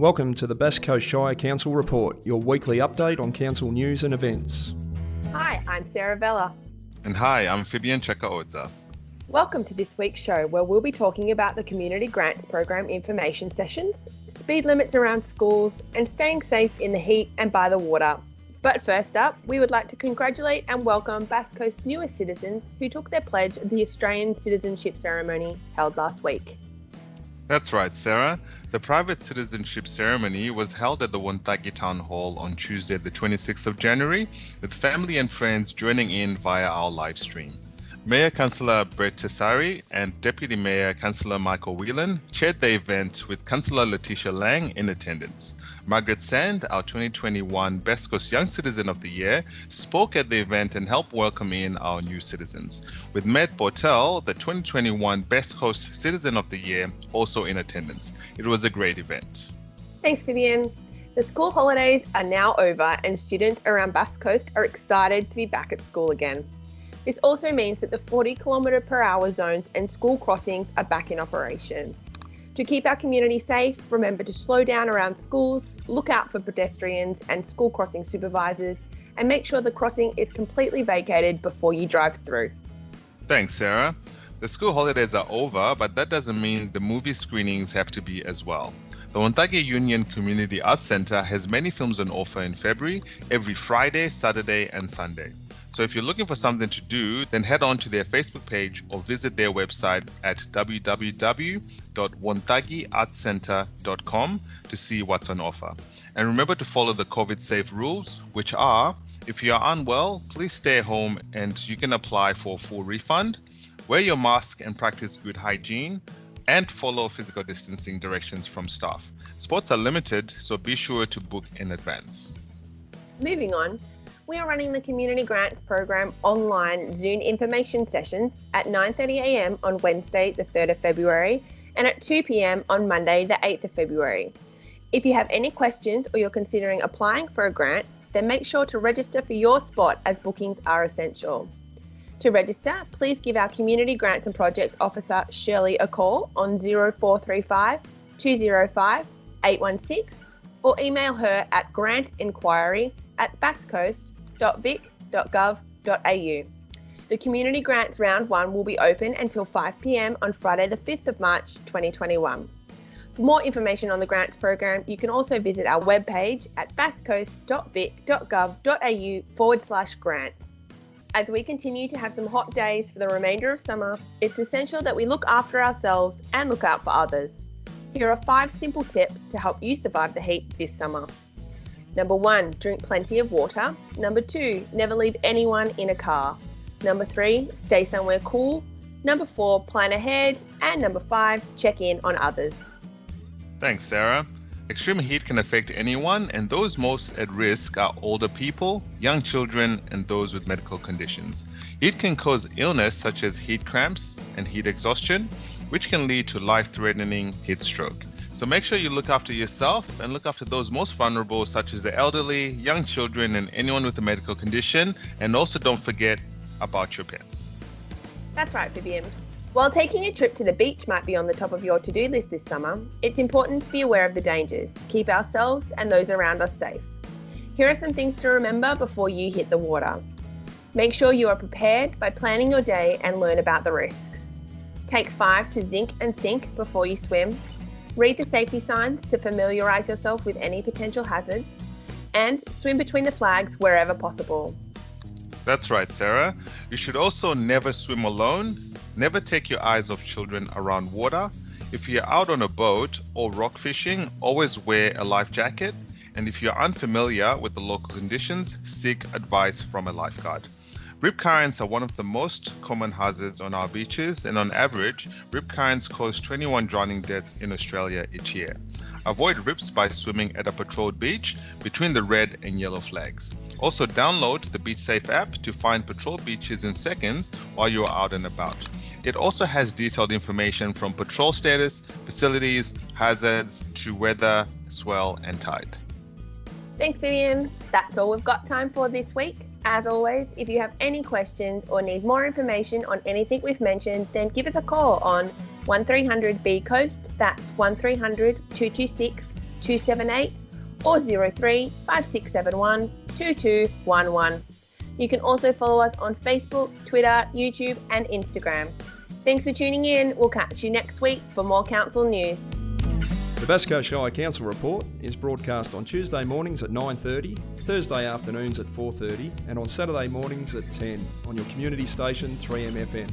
Welcome to the Bass Coast Shire Council Report, your weekly update on council news and events. Hi, I'm Sarah Vella. And hi, I'm Vivian Chekaodza. Welcome to this week's show where we'll be talking about the Community Grants Program information sessions, speed limits around schools, and staying safe in the heat and by the water. But first up, we would like to congratulate and welcome Bass Coast's newest citizens who took their pledge at the Australian citizenship ceremony held last week. That's right, Sarah. The private citizenship ceremony was held at the Wonthaggi Town Hall on Tuesday, the 26th of January, with family and friends joining in via our live stream. Mayor Councillor Brett Tessari and Deputy Mayor Councillor Michael Whelan chaired the event with Councillor Leticia Laing in attendance. Margaret Sand, our 2021 Bass Coast Young Citizen of the Year, spoke at the event and helped welcome in our new citizens, with Matt Bortel, the 2021 Bass Coast Citizen of the Year, also in attendance. It was a great event. Thanks, Vivian. The school holidays are now over, and students around Bass Coast are excited to be back at school again. This also means that the 40 km per hour zones and school crossings are back in operation. To keep our community safe, remember to slow down around schools, look out for pedestrians and school crossing supervisors, and make sure the crossing is completely vacated before you drive through. Thanks, Sarah. The school holidays are over, but that doesn't mean the movie screenings have to be as well. The Wonthaggi Union Community Arts Centre has many films on offer in February, every Friday, Saturday, and Sunday. So if you're looking for something to do, then head on to their Facebook page or visit their website at www.wonthaggiartscentre.com to see what's on offer. And remember to follow the COVID safe rules, which are if you are unwell, please stay home and you can apply for a full refund. Wear your mask and practice good hygiene and follow physical distancing directions from staff. Spots are limited, so be sure to book in advance. Moving on, we are running the Community Grants Program online Zoom information sessions at 9.30am on Wednesday, the 3rd of February, and at 2pm on Monday, the 8th of February. If you have any questions or you're considering applying for a grant, then make sure to register for your spot as bookings are essential. To register, please give our Community Grants and Projects Officer Shirley a call on 0435 205 816 or email her at grantinquiry at basscoast.com www.vic.gov.au. The Community Grants Round 1 will be open until 5pm on Friday, the 5th of March 2021. For more information on the grants program, you can also visit our webpage at basscoast.vic.gov.au forward slash grants. As we continue to have some hot days for the remainder of summer, it's essential that we look after ourselves and look out for others. Here are five simple tips to help you survive the heat this summer. Number one, drink plenty of water. Number two, never leave anyone in a car. Number three, stay somewhere cool. Number four, plan ahead. And number five, check in on others. Thanks, Sarah. Extreme heat can affect anyone, and those most at risk are older people, young children, and those with medical conditions. Heat can cause illness such as heat cramps and heat exhaustion, which can lead to life threatening heat stroke. So make sure you look after yourself and look after those most vulnerable, such as the elderly, young children, and anyone with a medical condition. And also don't forget about your pets. That's right, Vivian. While taking a trip to the beach might be on the top of your to do list this summer, it's important to be aware of the dangers to keep ourselves and those around us safe. Here are some things to remember before you hit the water. Make sure you are prepared by planning your day and learn about the risks. Take five to zinc and think before you swim Read the safety signs to familiarise yourself with any potential hazards, and swim between the flags wherever possible. That's right, Sarah. You should also never swim alone, never take your eyes off children around water. If you're out on a boat or rock fishing, always wear a life jacket. And if you're unfamiliar with the local conditions, seek advice from a lifeguard. Rip currents are one of the most common hazards on our beaches, and on average, rip currents cause 21 drowning deaths in Australia each year. Avoid rips by swimming at a patrolled beach between the red and yellow flags. Also, download the Beach Safe app to find patrol beaches in seconds while you are out and about. It also has detailed information from patrol status, facilities, hazards to weather, swell, and tide. Thanks, Vivian. That's all we've got time for this week. As always, if you have any questions or need more information on anything we've mentioned, then give us a call on 1300 B Coast. That's 1300 226 278 or 03 5671 2211. You can also follow us on Facebook, Twitter, YouTube, and Instagram. Thanks for tuning in. We'll catch you next week for more council news. The Bass Coast Shire Council report is broadcast on Tuesday mornings at 9:30, Thursday afternoons at 4:30, and on Saturday mornings at 10 on your community station 3MFM.